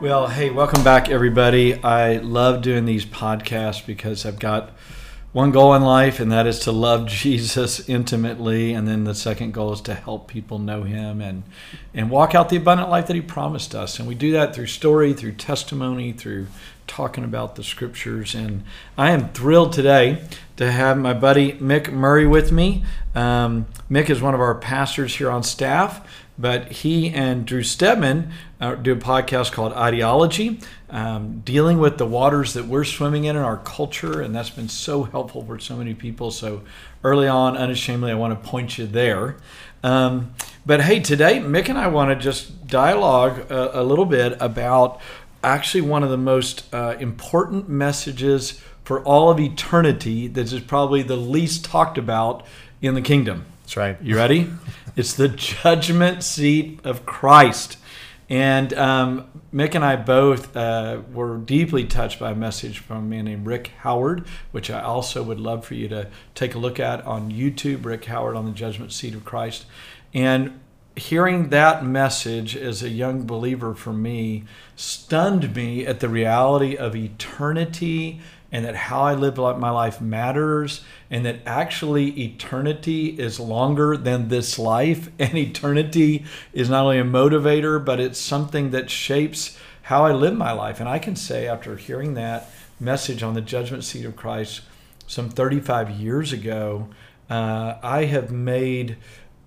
Well, hey, welcome back, everybody. I love doing these podcasts because I've got one goal in life, and that is to love Jesus intimately. And then the second goal is to help people know Him and and walk out the abundant life that He promised us. And we do that through story, through testimony, through talking about the scriptures. And I am thrilled today to have my buddy Mick Murray with me. Um, Mick is one of our pastors here on staff but he and Drew Stedman uh, do a podcast called Ideology, um, dealing with the waters that we're swimming in in our culture, and that's been so helpful for so many people. So early on, unashamedly, I want to point you there. Um, but hey, today Mick and I want to just dialogue a, a, little bit about actually one of the most uh, important messages for all of eternity that is probably the least talked about in the kingdom. That's right. You ready? it's the judgment seat of Christ. And um, Mick and I both uh, were deeply touched by a message from a man named Rick Howard, which I also would love for you to take a look at on YouTube. Rick Howard on the judgment seat of Christ. And hearing that message as a young believer for me stunned me at the reality of eternity and that how I live my life matters, and that actually eternity is longer than this life, and eternity is not only a motivator, but it's something that shapes how I live my life. And I can say, after hearing that message on the judgment seat of Christ some 35 years ago, uh, I have made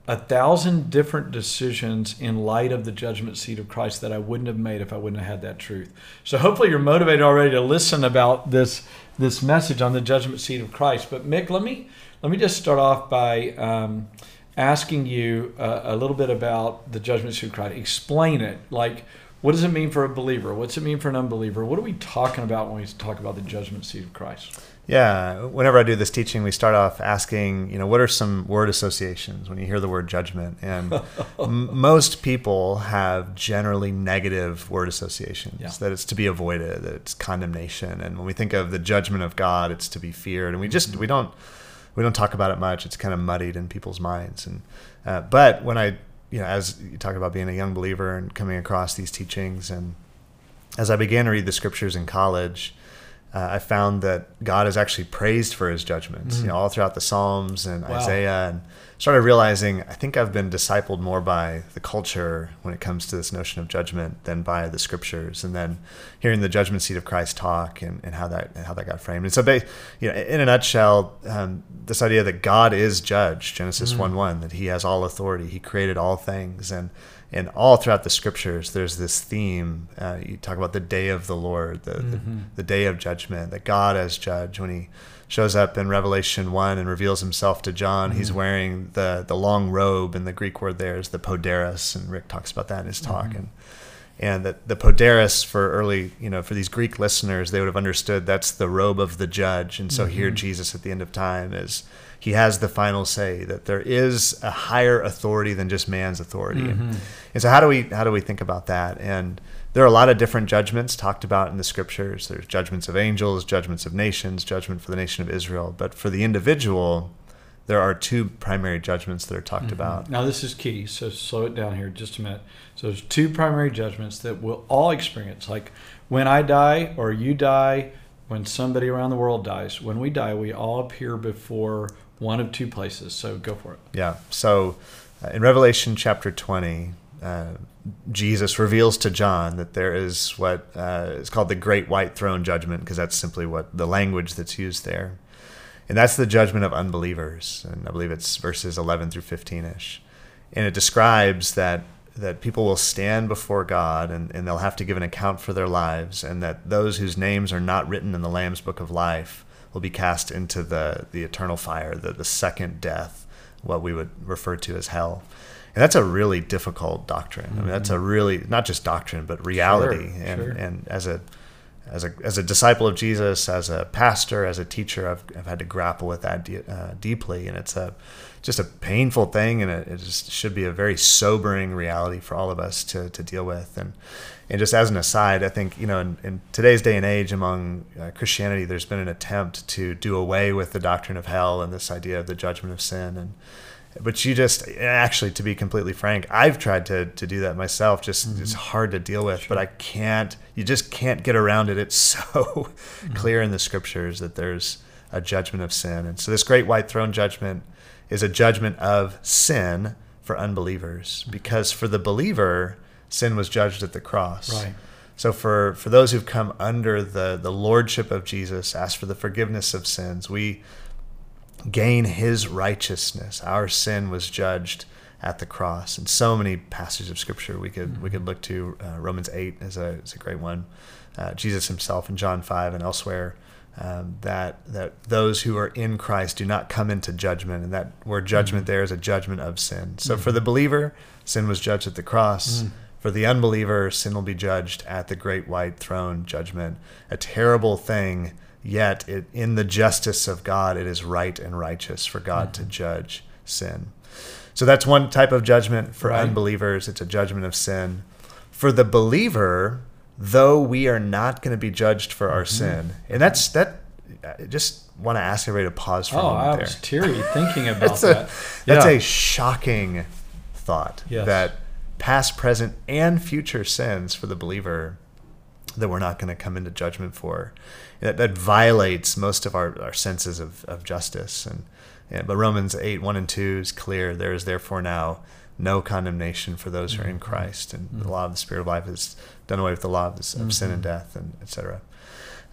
a thousand different decisions in light of the judgment seat of Christ that I wouldn't have made if I wouldn't have had that truth. So hopefully you're motivated already to listen about this this message on the judgment seat of Christ. But Mick, let me let me just start off by um, asking you a little bit about the judgment seat of Christ. Explain it. Like, what does it mean for a believer? What's it mean for an unbeliever? What are we talking about when we talk about the judgment seat of Christ? Yeah, whenever I do this teaching, we start off asking, you know, what are some word associations when you hear the word judgment? And m- most people have generally negative word associations yeah. that it's to be avoided, that it's condemnation. And when we think of the judgment of God, it's to be feared. And we just mm-hmm. we don't we don't talk about it much. It's kind of muddied in people's minds. And uh, but when I you know, as you talk about being a young believer and coming across these teachings, and as I began to read the scriptures in college uh, I found that God is actually praised for his judgments, mm-hmm. you know, all throughout the Psalms and wow. Isaiah, and started realizing I think I've been discipled more by the culture when it comes to this notion of judgment than by the scriptures, and then hearing the judgment seat of Christ talk and, and how that and how that got framed. And so, you know, in a nutshell, um, this idea that God is judge, Genesis mm-hmm. one one, that He has all authority, He created all things, and and all throughout the scriptures there's this theme uh, you talk about the day of the lord the, mm-hmm. the, the, day of judgment that god as judge when he shows up in revelation 1 and reveals himself to john mm-hmm. he's wearing the, the long robe and the greek word there is the poderos and rick talks about that in his talk mm-hmm. and and that the poderos for early you know for these greek listeners they would have understood that's the robe of the judge and so here mm-hmm. jesus at the end of time is he has the final say that there is a higher authority than just man's authority. Mm-hmm. And, and so how do we how do we think about that? And there are a lot of different judgments talked about in the scriptures. There's judgments of angels, judgments of nations, judgment for the nation of Israel. But for the individual, there are two primary judgments that are talked mm-hmm. about. Now, this is key. So, slow it down here just a minute. So, there's two primary judgments that we'll all experience. Like when I die or you die, when somebody around the world dies, when we die, we all appear before one of two places. So go for it. Yeah. So uh, in Revelation chapter 20, uh, Jesus reveals to John that there is what uh, is called the Great White Throne Judgment, because that's simply what the language that's used there. And that's the judgment of unbelievers. And I believe it's verses 11 through 15 ish. And it describes that that people will stand before God and, and they'll have to give an account for their lives, and that those whose names are not written in the Lamb's book of life will be cast into the, the eternal fire, the, the second death, what we would refer to as hell. And that's a really difficult doctrine. Mm-hmm. I mean, that's a mm-hmm. really not just doctrine, but reality. Sure, and sure. and as a as a as a disciple of Jesus, as a pastor, as a teacher, I've, I've had to grapple with that de- uh, deeply, and it's a just a painful thing, and it, it just should be a very sobering reality for all of us to to deal with. And and just as an aside, I think you know in, in today's day and age among uh, Christianity, there's been an attempt to do away with the doctrine of hell and this idea of the judgment of sin and but you just actually to be completely frank i've tried to, to do that myself just mm-hmm. it's hard to deal with sure. but i can't you just can't get around it it's so mm-hmm. clear in the scriptures that there's a judgment of sin and so this great white throne judgment is a judgment of sin for unbelievers mm-hmm. because for the believer sin was judged at the cross right so for for those who've come under the the lordship of jesus ask for the forgiveness of sins we gain his righteousness. Our sin was judged at the cross. And so many passages of scripture we could we could look to. Uh, Romans eight is a is a great one. Uh, Jesus himself in John five and elsewhere. Um, that that those who are in Christ do not come into judgment, and that word judgment mm-hmm. there is a judgment of sin. So mm-hmm. for the believer, sin was judged at the cross. Mm-hmm. For the unbeliever, sin will be judged at the great white throne judgment. A terrible thing yet it, in the justice of God, it is right and righteous for God mm-hmm. to judge sin. So that's one type of judgment for right. unbelievers. It's a judgment of sin. For the believer, though we are not going to be judged for our mm-hmm. sin, and that's that. I just want to ask everybody to pause for oh, a moment. I was teary thinking about that. A, that's a shocking thought yes. that past, present, and future sins for the believer that we're not going to come into judgment for that, that violates most of our, our senses of, of justice. And yeah, but Romans eight one and two is clear. There is therefore now no condemnation for those who are in mm-hmm. Christ, and mm-hmm. the law of the Spirit of life has done away with the law of, this, of mm-hmm. sin and mm-hmm. death, and etc.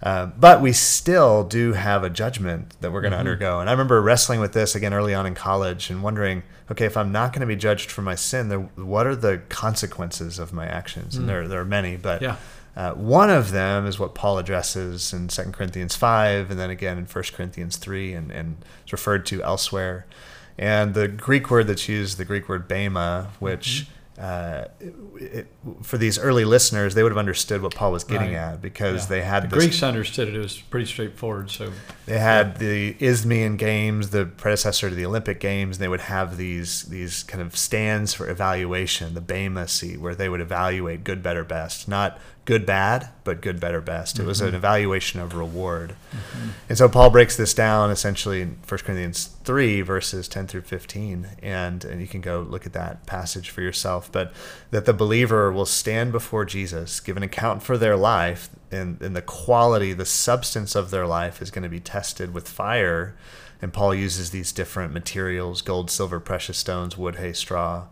Uh, but we still do have a judgment that we're going to mm-hmm. undergo. And I remember wrestling with this again early on in college and wondering, okay, if I'm not going to be judged for my sin, then what are the consequences of my actions? And mm. there, there are many, but yeah. Uh, one of them is what Paul addresses in 2 Corinthians 5, and then again in 1 Corinthians 3, and, and it's referred to elsewhere. And the Greek word that's used, the Greek word bema, which mm-hmm uh, it, for these early listeners, they would have understood what Paul was getting right. at because yeah. they had the this, Greeks understood it. It was pretty straightforward. So they had the Isthmian Games, the predecessor to the Olympic Games. And they would have these these kind of stands for evaluation, the Bema seat, where they would evaluate good, better, best, not good, bad, but good, better, best. It was mm-hmm. an evaluation of reward. Mm-hmm. And so Paul breaks this down essentially in 1 Corinthians 3, verses 10 through 15. And, and you can go look at that passage for yourself. But that the believer will stand before Jesus, give an account for their life, and, and the quality, the substance of their life is going to be tested with fire. And Paul uses these different materials gold, silver, precious stones, wood, hay, straw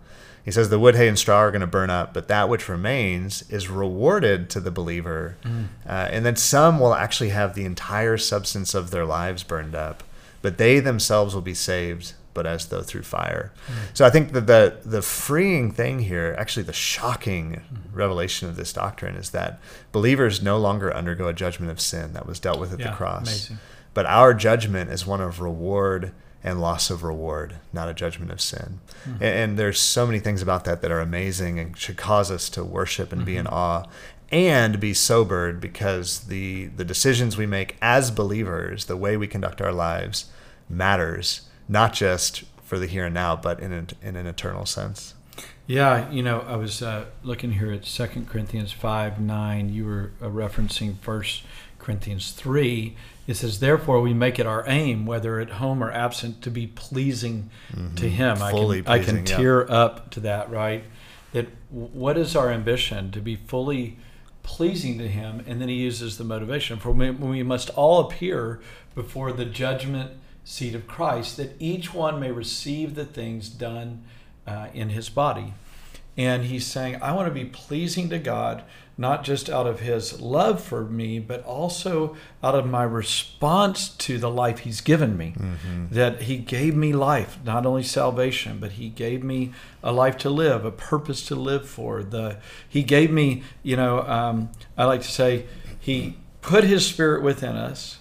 he says the wood, hay, and straw are going to burn up, but that which remains is rewarded to the believer. Mm. Uh, and then some will actually have the entire substance of their lives burned up, but they themselves will be saved, but as though through fire. Mm. So I think that the, the freeing thing here, actually the shocking mm. revelation of this doctrine, is that believers no longer undergo a judgment of sin that was dealt with at yeah, the cross. Amazing. But our judgment is one of reward and loss of reward, not a judgment of sin. Mm-hmm. And, and, there's so many things about that that are amazing and should cause us to worship and mm-hmm. be in awe and be sobered because the the decisions we make as believers, the way we conduct our lives matters, not just for the here and now, but in, a, in an eternal sense. Yeah, you know, I was uh, looking here at Second Corinthians 5 9. You were uh, referencing First Corinthians 3 it says, Therefore, we make it our aim, whether at home or absent, to be pleasing mm-hmm. to Him. Fully I can, pleasing, I can tear yeah. up to that, right? That what is our ambition? To be fully pleasing to Him. And then He uses the motivation for when we must all appear before the judgment seat of Christ, that each one may receive the things done uh, in His body. And He's saying, I want to be pleasing to God not just out of his love for me, but also out of my response to the life he's given me. Mm-hmm. That he gave me life, not only salvation, but he gave me a life to live, a purpose to live for. The he gave me, you know, um, I like to say, he put his spirit within us.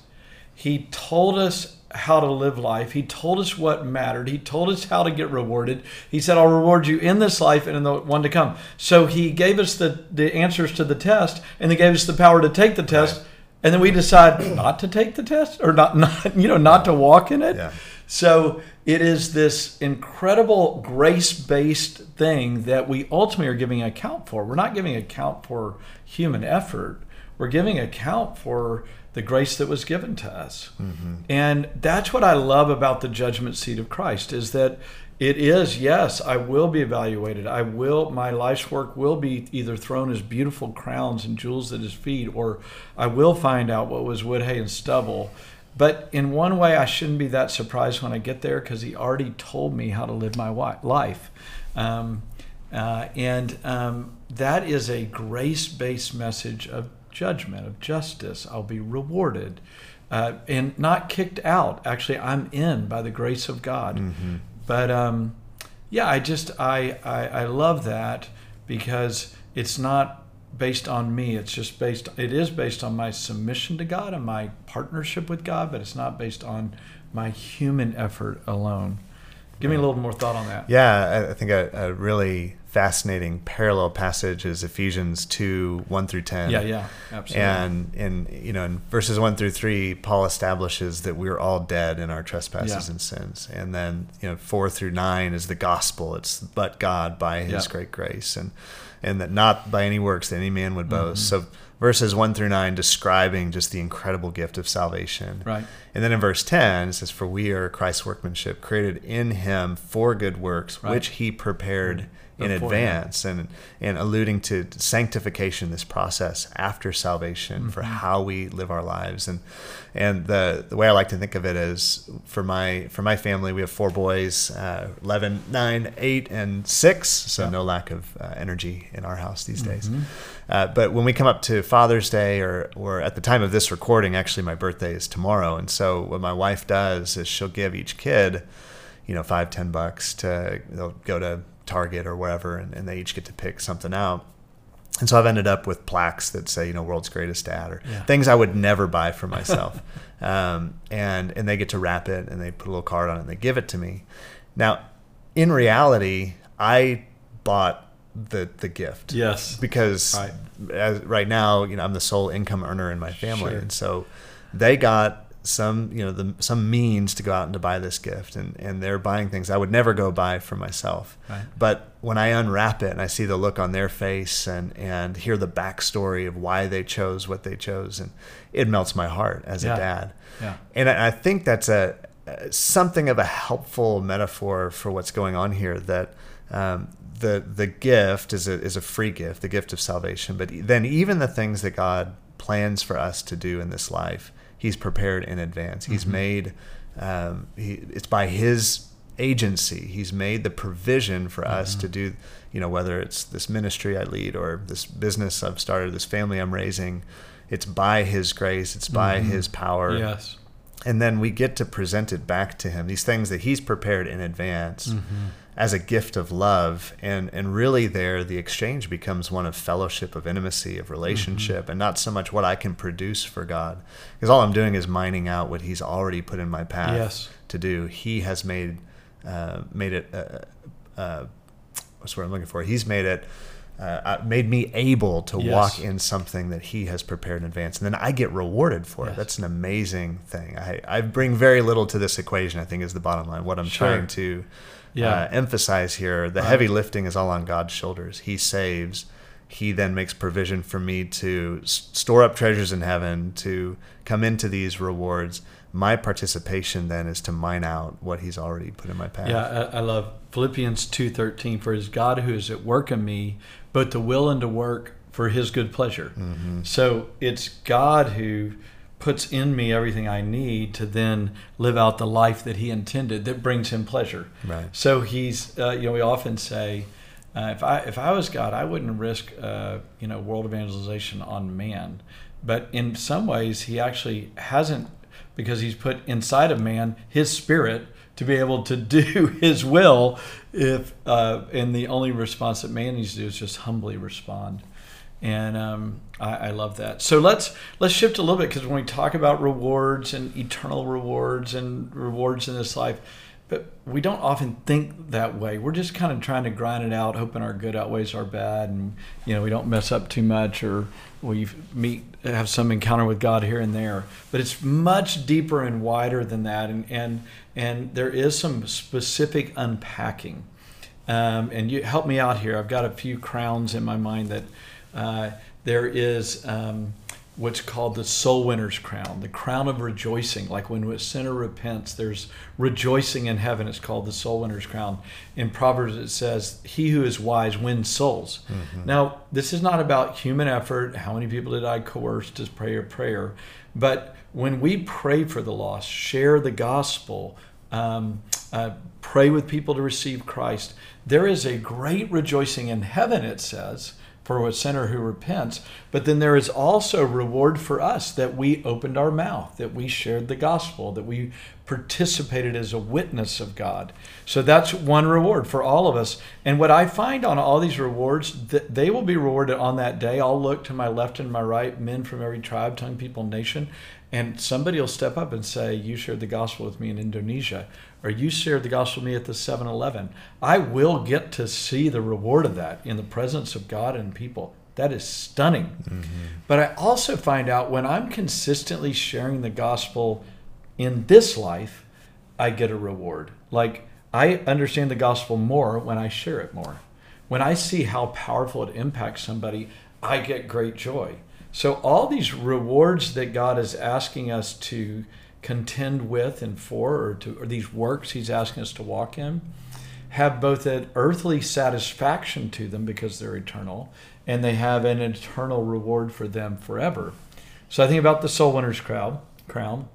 He told us how to live life. He told us what mattered. He told us how to get rewarded. He said, I'll reward you in this life and in the one to come. So he gave us the, the answers to the test and he gave us the power to take the test. Right. And then we decide not to take the test or not, not you know, not to walk in it. Yeah. So it is this incredible grace based thing that we ultimately are giving account for. We're not giving account for human effort, we're giving account for the grace that was given to us. Mm-hmm. And that's what I love about the judgment seat of Christ is that it is yes i will be evaluated i will my life's work will be either thrown as beautiful crowns and jewels at his feet or i will find out what was wood hay and stubble but in one way i shouldn't be that surprised when i get there because he already told me how to live my life um, uh, and um, that is a grace-based message of judgment, of justice. I'll be rewarded uh, and not kicked out. Actually, I'm in by the grace of God. Mm-hmm. But um, yeah, I just I, I I love that because it's not based on me. It's just based. It is based on my submission to God and my partnership with God, but it's not based on my human effort alone. Give me a little more thought on that. Yeah, I think a, a really fascinating parallel passage is Ephesians 2 1 through 10. Yeah, yeah, absolutely. And in you know in verses 1 through 3 Paul establishes that we're all dead in our trespasses yeah. and sins. And then you know 4 through 9 is the gospel. It's but God by his yeah. great grace and and that not by any works that any man would boast. Mm-hmm. So verses 1 through 9 describing just the incredible gift of salvation. Right. And then in verse 10 it says for we are Christ's workmanship created in him for good works right. which he prepared mm-hmm in advance and and alluding to sanctification this process after salvation mm-hmm. for how we live our lives and and the the way I like to think of it is for my for my family we have four boys uh, 11 9 8 and 6 so yeah. no lack of uh, energy in our house these days mm-hmm. uh, but when we come up to Father's Day or or at the time of this recording actually my birthday is tomorrow and so what my wife does is she'll give each kid you know five ten bucks to they'll go to Target or wherever, and, and they each get to pick something out. And so I've ended up with plaques that say, you know, world's greatest dad or yeah. things I would never buy for myself. um, and, and they get to wrap it and they put a little card on it and they give it to me. Now, in reality, I bought the, the gift. Yes. Because right. As, right now, you know, I'm the sole income earner in my family. Sure. And so they got some you know the, some means to go out and to buy this gift and and they're buying things I would never go buy for myself right. but when I unwrap it and I see the look on their face and and hear the backstory of why they chose what they chose and it melts my heart as yeah. a dad yeah. and I, I think that's a something of a helpful metaphor for what's going on here that um, the the gift is a is a free gift the gift of salvation but then even the things that God plans for us to do in this life he's prepared in advance. He's mm-hmm. made um, he, it's by his agency. He's made the provision for mm-hmm. us to do, you know, whether it's this ministry I lead or this business I've started, this family I'm raising. It's by his grace. It's by mm-hmm. his power. Yes. And then we get to present it back to him. These things that he's prepared in advance mm-hmm as a gift of love and and really there the exchange becomes one of fellowship of intimacy of relationship mm-hmm. and not so much what I can produce for God because all I'm doing is mining out what he's already put in my path yes. to do he has made uh, made it uh, uh, what's what I'm looking for he's made it uh, made me able to yes. walk in something that he has prepared in advance and then i get rewarded for yes. it that's an amazing thing I, I bring very little to this equation i think is the bottom line what i'm sure. trying to yeah. uh, emphasize here the right. heavy lifting is all on God's shoulders. He saves. He then makes provision for me to store up treasures in heaven, to come into these rewards. My participation then is to mine out what He's already put in my path. Yeah, I, I love Philippians two thirteen. For His God who is at work in me, both to will and to work for His good pleasure. Mm-hmm. So it's God who puts in me everything I need to then live out the life that He intended that brings Him pleasure. Right. So He's, uh, you know, we often say, uh, if I if I was God, I wouldn't risk, uh, you know, world evangelization on man. But in some ways, He actually hasn't, because He's put inside of man His Spirit to be able to do His will. If uh, and the only response that man needs to do is just humbly respond. And um, I, I, love that. So let's let's shift a little bit because when we talk about rewards and eternal rewards and rewards in this life, but we don't often think that way. We're just kind of trying to grind it out, hoping our good outweighs our bad, and you know we don't mess up too much, or we meet have some encounter with God here and there. But it's much deeper and wider than that, and and and there is some specific unpacking. Um, and you help me out here. I've got a few crowns in my mind that uh, there is um, what's called the soul winner's crown, the crown of rejoicing. Like when a sinner repents, there's rejoicing in heaven. It's called the soul winner's crown. In Proverbs, it says, He who is wise wins souls. Mm-hmm. Now, this is not about human effort. How many people did I coerce to pray a prayer? But when we pray for the lost, share the gospel, um, uh, pray with people to receive Christ, there is a great rejoicing in heaven, it says for a sinner who repents. But then there is also reward for us that we opened our mouth, that we shared the gospel, that we participated as a witness of God. So that's one reward for all of us. And what I find on all these rewards, that they will be rewarded on that day. I'll look to my left and my right, men from every tribe, tongue, people, nation, and somebody will step up and say, You shared the gospel with me in Indonesia or you shared the gospel with me at the 7 Eleven, I will get to see the reward of that in the presence of God and people. That is stunning. Mm-hmm. But I also find out when I'm consistently sharing the gospel in this life, I get a reward. Like I understand the gospel more when I share it more. When I see how powerful it impacts somebody, I get great joy. So all these rewards that God is asking us to contend with and for, or to or these works he's asking us to walk in, have both an earthly satisfaction to them because they're eternal, and they have an eternal reward for them forever. So I think about the soul winners crowd crown.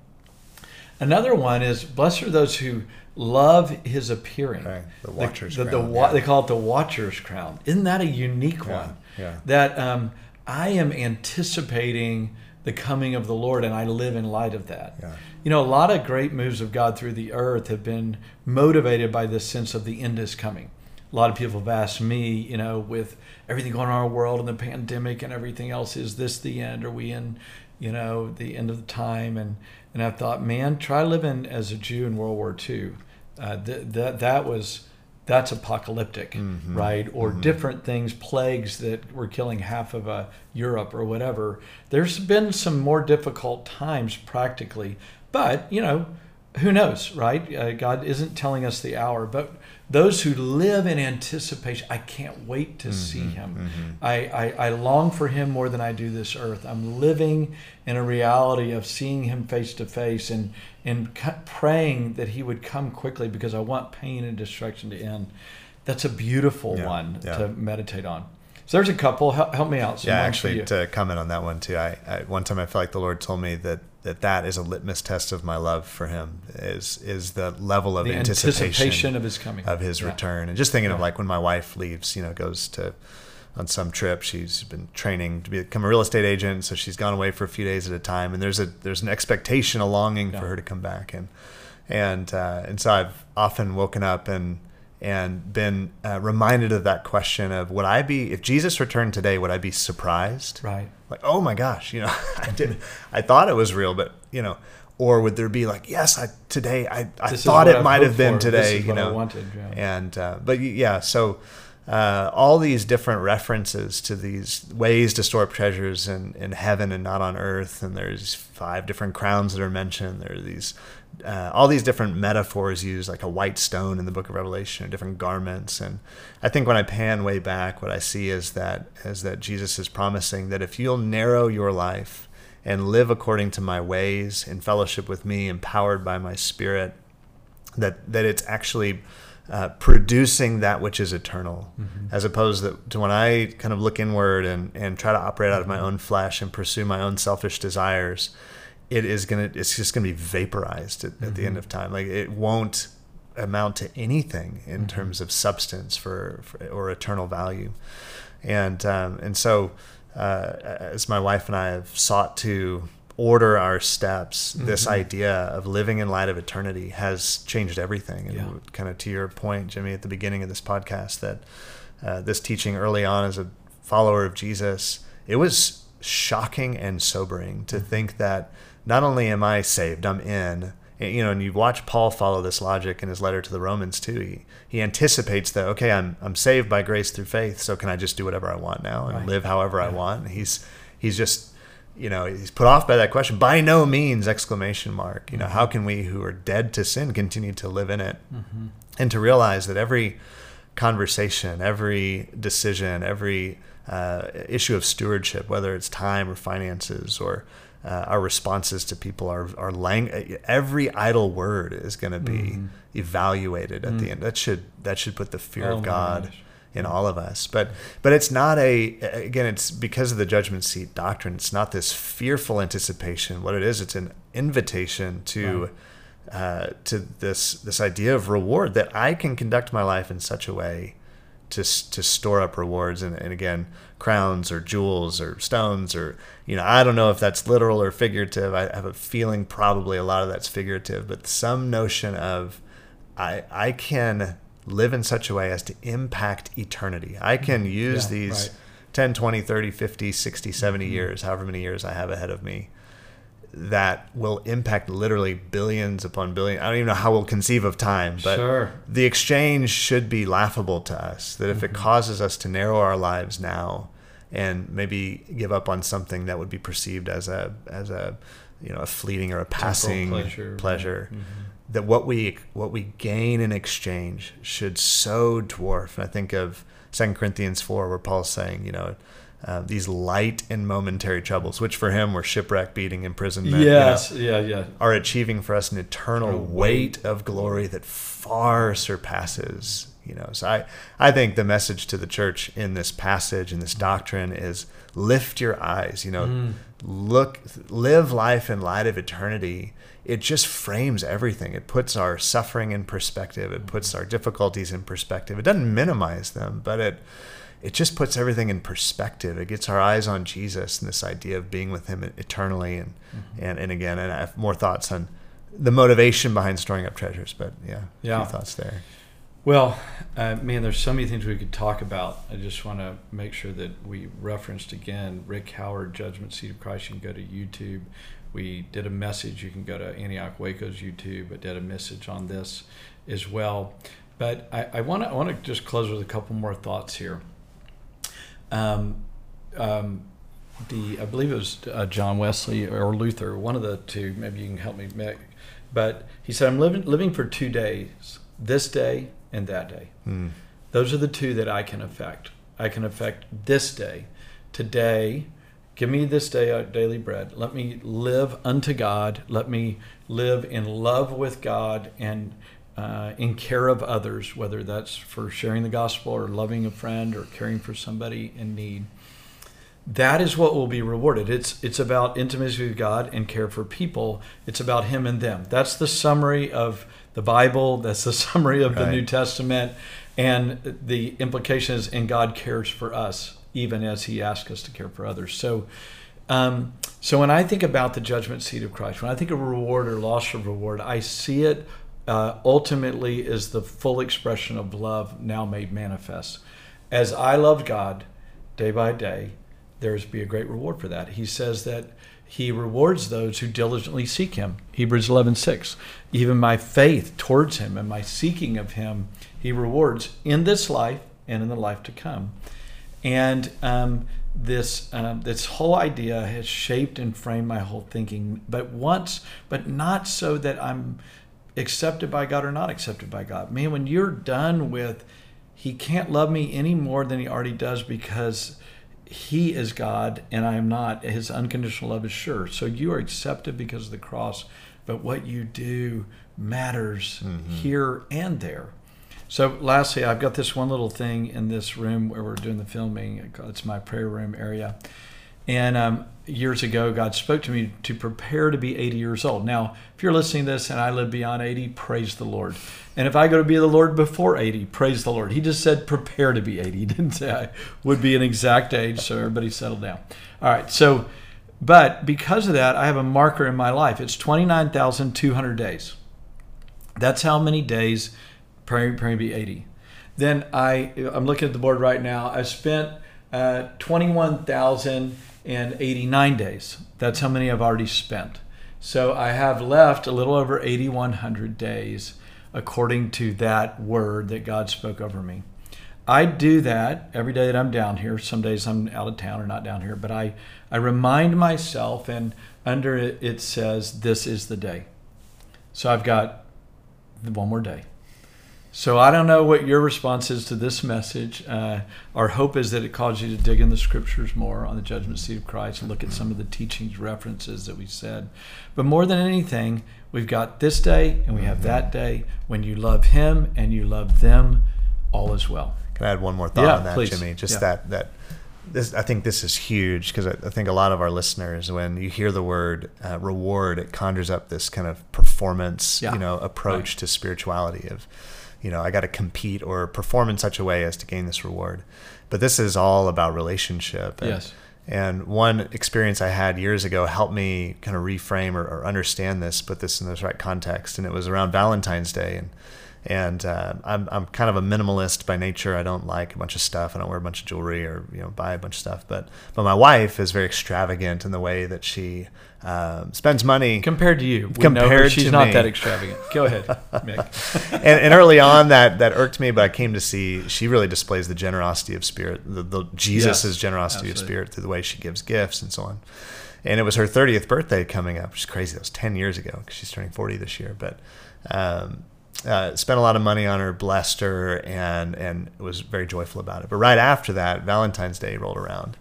Another one is blessed are those who love his appearing. Right. The watcher's the, the, crown. The, yeah. They call it the watcher's crown. Isn't that a unique yeah. one? Yeah. That um, I am anticipating the coming of the Lord, and I live in light of that. Yeah. You know, a lot of great moves of God through the earth have been motivated by this sense of the end is coming. A lot of people have asked me, you know, with everything going on in our world and the pandemic and everything else, is this the end? Are we in, you know, the end of the time? And and I thought, man, try living as a Jew in World War II. Uh, th- that that was that's apocalyptic, mm-hmm. right? Or mm-hmm. different things, plagues that were killing half of uh, Europe or whatever. There's been some more difficult times practically, but you know, who knows, right? Uh, God isn't telling us the hour, but those who live in anticipation, I can't wait to mm-hmm, see him. Mm-hmm. I, I, I, long for him more than I do this earth. I'm living in a reality of seeing him face to face and, and praying that he would come quickly because I want pain and destruction to end. That's a beautiful yeah, one yeah. to meditate on. So there's a couple. Help, help me out. Some yeah, actually, to comment on that one too. I, I one time I felt like the Lord told me that that that is a litmus test of my love for him is is the level of the anticipation, anticipation, of his coming of his yeah. return and just thinking yeah. of like when my wife leaves you know goes to on some trip she's been training to become a real estate agent so she's gone away for a few days at a time and there's a there's an expectation a longing yeah. for her to come back and and uh, and so I've often woken up and and been uh, reminded of that question of would I be if Jesus returned today would I be surprised? Right. Like oh my gosh you know I didn't I thought it was real but you know or would there be like yes I today I, I thought it might have been today you know? wanted, yeah. and uh, but yeah so uh, all these different references to these ways to store up treasures in, in heaven and not on earth and there's five different crowns that are mentioned. There are these uh, all these different metaphors used, like a white stone in the Book of Revelation, or different garments. And I think when I pan way back, what I see is that is that Jesus is promising that if you'll narrow your life and live according to my ways in fellowship with me, empowered by my Spirit, that that it's actually uh, producing that which is eternal, mm-hmm. as opposed to when I kind of look inward and and try to operate out of my own flesh and pursue my own selfish desires it is gonna it's just gonna be vaporized at, mm-hmm. at the end mm-hmm. of time like it won't amount to anything in mm-hmm. terms of substance for, for, or eternal value and um, and so uh, as my wife and I have sought to order our steps mm-hmm. this idea of living in light of eternity has changed everything and yeah. kind of to your point Jimmy at the beginning of this podcast that uh, this teaching early on as a follower of Jesus it was shocking and sobering to think that not only am I saved, I'm in. You know, and you watch Paul follow this logic in his letter to the Romans too. He he anticipates that okay, I'm I'm saved by grace through faith, so can I just do whatever I want now and Right. live however I want? And he's he's just you know he's put off by that question. By no means! Exclamation mark. You know, how can we who are dead to sin continue to live in it? And to realize that every conversation, every decision, every uh, issue of stewardship, whether it's time or finances or uh, our responses to people, our, our lang- every idle word is going to be evaluated at the end. That should that should put the fear Oh of God gosh. in all of us. But but it's not a again. It's because of the judgment seat doctrine. It's not this fearful anticipation. What it is, it's an invitation to. Uh, to this this idea of reward that I can conduct my life in such a way to to store up rewards and, and again crowns or jewels or stones or you know I don't know if that's literal or figurative. I have a feeling probably a lot of that's figurative, but some notion of I I can live in such a way as to impact eternity. I can use Mm-hmm. Yeah, these right. 10, 20, 30, 50, 60, 70 Mm-hmm. years, however many years I have ahead of me that will impact literally billions upon billion. I don't even know how we'll conceive of time, but Sure. the exchange should be laughable to us. That if it Mm-hmm. causes us to narrow our lives now and maybe give up on something that would be perceived as a as a you know a fleeting or a passing pleasure, pleasure, right. Mhm. that what we what we gain in exchange should so dwarf. And I think of Second Corinthians four, where Paul's saying, you know. Uh, these light and momentary troubles, which for him were shipwreck, beating, imprisonment, you know, Yes. Yeah. Yeah. are achieving for us an eternal weight of glory that far surpasses you know so i i think the message to the church in this passage in this doctrine is lift your eyes you know Mm. look live life in light of eternity it just frames everything it puts our suffering in perspective it puts our difficulties in perspective it doesn't minimize them but it it just puts everything in perspective. It gets our eyes on Jesus and this idea of being with Him eternally. And Mm-hmm. and, and again, and I have more thoughts on the motivation behind storing up treasures. But yeah, Yeah. a few thoughts there. Well, uh, man, there's so many things we could talk about. I just want to make sure that we referenced again Rick Howard, Judgment Seat of Christ. You can go to YouTube. We did a message. You can go to Antioch Waco's YouTube. I did a message on this as well. But I want to I want to just close with a couple more thoughts here. Um, um, the I believe it was uh, John Wesley or Luther, one of the two. Maybe you can help me. Mick. But he said, "I'm living living for two days: this day and that day. Hmm. Those are the two that I can affect. I can affect this day, today. Give me this day our daily bread. Let me live unto God. Let me live in love with God and uh, in care of others, whether that's for sharing the gospel or loving a friend or caring for somebody in need. That is what will be rewarded. It's it's about intimacy with God and care for people. It's about Him and them. That's the summary of the Bible. That's the summary of the New Testament, and the implication is, and God cares for us even as He asks us to care for others. So. Um, so when I think about the judgment seat of Christ, when I think of reward or loss of reward, I see it uh, ultimately is the full expression of love now made manifest. As I loved God day by day, there's be a great reward for that. He says that he rewards those who diligently seek him. Hebrews 11:6. Even my faith towards him and my seeking of him, he rewards in this life and in the life to come. And um, this um, this whole idea has shaped and framed my whole thinking. But once, but not so that I'm accepted by God or not accepted by God. Man, when you're done with, He can't love me any more than He already does because He is God and I am not. His unconditional love is sure. So you are accepted because of the cross, but what you do matters here and there. So, lastly, I've got this one little thing in this room where we're doing the filming. It's my prayer room area. And um, years ago, God spoke to me to prepare to be 80 years old. Now, if you're listening to this and I live beyond 80, praise the Lord. And if I go to be the Lord before 80, praise the Lord. He just said prepare to be 80. He didn't say I would be an exact age, so everybody settle down. All right, so, but because of that, I have a marker in my life. It's 29,200 days. That's how many days praying, praying to be 80. Then I, I'm looking at the board right now. I spent uh, 21,089 days. That's how many I've already spent. So I have left a little over 8,100 days according to that word that God spoke over me. I do that every day that I'm down here. Some days I'm out of town or not down here, but I, I remind myself, and under it, it says, This is the day. So I've got one more day. So I don't know what your response is to this message. Uh, our hope is that it causes you to dig in the scriptures more on the judgment seat of Christ and look at some of the teachings, references that we said. But more than anything, we've got this day and we have that day when you love Him and you love them, all is well. Can I add one more thought Yeah, on that, please. Jimmy? Just Yeah. that that this I think this is huge because I, I think a lot of our listeners, when you hear the word uh, reward, it conjures up this kind of performance, Yeah. you know, approach Right. to spirituality of, you know, I got to compete or perform in such a way as to gain this reward. But this is all about relationship. And, Yes. And one experience I had years ago helped me kind of reframe or, or understand this, put this in this right context. And it was around Valentine's Day. And and uh, I'm I'm kind of a minimalist by nature. I don't like a bunch of stuff. I don't wear a bunch of jewelry or you know buy a bunch of stuff. But but my wife is very extravagant in the way that she um, spends money. Compared to you, we know her, Compared she's to not me. that extravagant. Go ahead, Mick. and, and early on that that irked me, but I came to see she really displays the generosity of spirit, the, the Jesus' Yes, generosity of spirit through the way she gives gifts and so on. And it was her 30th birthday coming up, which is crazy. That was 10 years ago because she's turning 40 this year. But um, uh, spent a lot of money on her, blessed her, and and was very joyful about it. But right after that, Valentine's Day rolled around,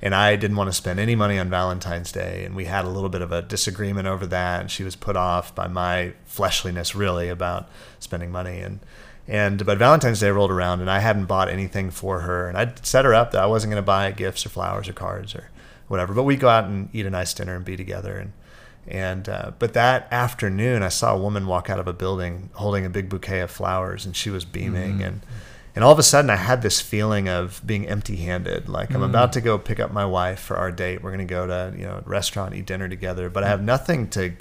and I didn't want to spend any money on Valentine's Day, and we had a little bit of a disagreement over that. And she was put off by my fleshliness, really, about spending money. And and but Valentine's Day rolled around, and I hadn't bought anything for her, and I'd set her up that I wasn't going to buy gifts or flowers or cards or whatever. But we'd go out and eat a nice dinner and be together, and and uh, but that afternoon, I saw a woman walk out of a building holding a big bouquet of flowers, and she was beaming, mm-hmm. and and all of a sudden, I had this feeling of being empty-handed. Like I'm about mm. to go pick up my wife for our date. We're going to go to you know a restaurant, eat dinner together, but I have nothing to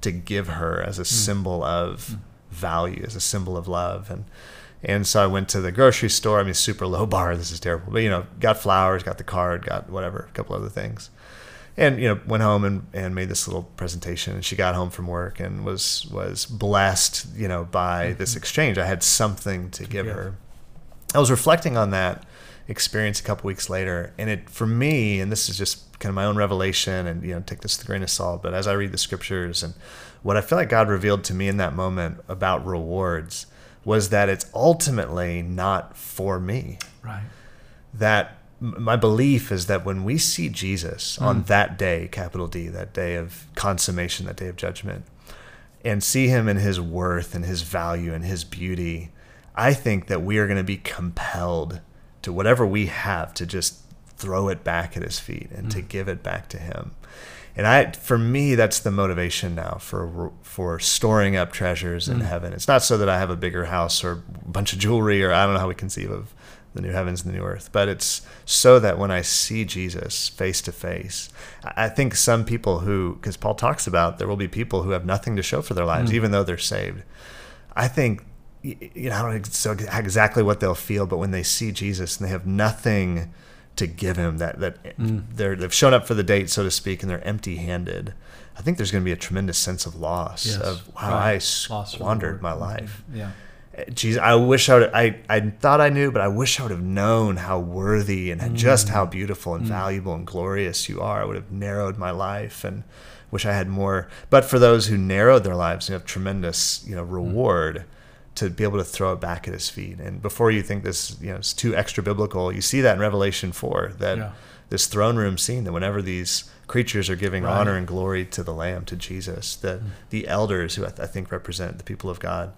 to give her as a mm. symbol of mm. value, as a symbol of love, and. And so I went to the grocery store. I mean, super low bar. This is terrible, but you know, got flowers, got the card, got whatever, a couple other things and you know went home and, and made this little presentation. And she got home from work and was was blessed you know by mm-hmm. this exchange. I had something to give give. her. I was reflecting on that experience a couple weeks later. And it for me and this is just kind of my own revelation and you know take this with a grain of salt but as i read the scriptures and what i feel like god revealed to me in that moment about rewards was that it's ultimately not for me. Right. that my belief is that when we see Jesus hmm. on that day, capital D, that day of consummation, that day of judgment, and see him in his worth and his value and his beauty, I think that we are going to be compelled to whatever we have to just throw it back at his feet and to hmm. give it back to him. And I, for me, that's the motivation now for for storing up treasures in hmm. heaven. It's not so that I have a bigger house or a bunch of jewelry, or I don't know how we conceive of the new heavens and the new earth, but it's so that when I see Jesus face to face, I think some people who, because Paul talks about there will be people who have nothing to show for their lives, even though they're saved. I think, you know, I don't know so exactly what they'll feel, but when they see Jesus and they have nothing to give him, that that they're they've shown up for the date, so to speak, and they're empty-handed. I think there's going to be a tremendous sense of loss Yes. of wow, Right. I squandered my life. Yeah. Jesus, I wish I would. I I thought I knew, but I wish I would have known how worthy and just how mm. beautiful and mm. valuable and glorious you are. I would have narrowed my life and wish I had more. But for those who narrowed their lives, you have tremendous, you know, mm. reward to be able to throw it back at His feet. And before you think this, you know, is too extra biblical, you see that in Revelation four that Yeah. this throne room scene that whenever these creatures are giving Right. honor and glory to the Lamb, to Jesus, that the elders who I, th- I think represent the people of God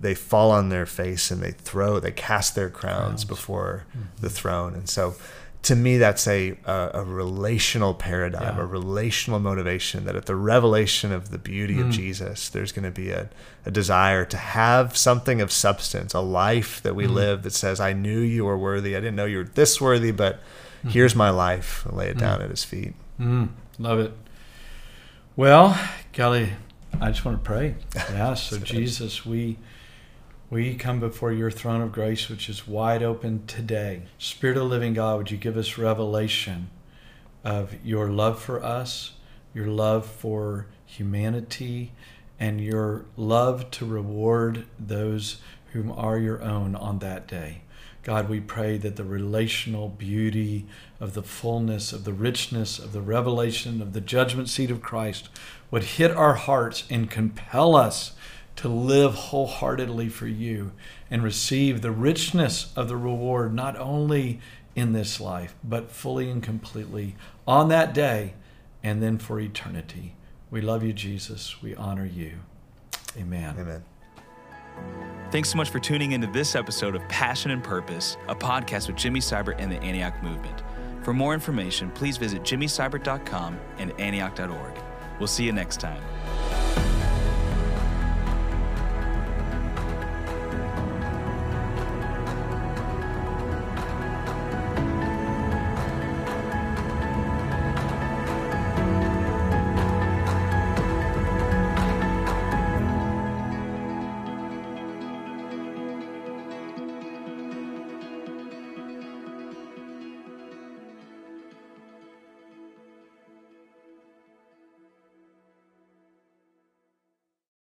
they fall on their face and they throw they cast their crowns Crowns. before the throne and so to me that's a a, a relational paradigm Yeah. a relational motivation that at the revelation of the beauty of Mm. jesus there's going to be a, a desire to have something of substance a life that we Mm. live that says i knew you were worthy i didn't know you were this worthy but Mm-hmm. here's my life and lay it down at his feet Mm, love it. Well, Kelly, I just want to pray. Yeah, so Jesus, we We come before your throne of grace, which is wide open today. Spirit of living God, would you give us revelation of your love for us, your love for humanity, and your love to reward those whom are your own on that day. God, we pray that the relational beauty of the fullness, of the richness, of the revelation, of the judgment seat of Christ would hit our hearts and compel us to live wholeheartedly for you and receive the richness of the reward, not only in this life, but fully and completely on that day and then for eternity. We love you, Jesus. We honor you. Amen. Amen. Thanks so much for tuning into this episode of Passion and Purpose, a podcast with Jimmy Seibert and the Antioch Movement. For more information, please visit jimmyseibert.com and antioch.org. We'll see you next time.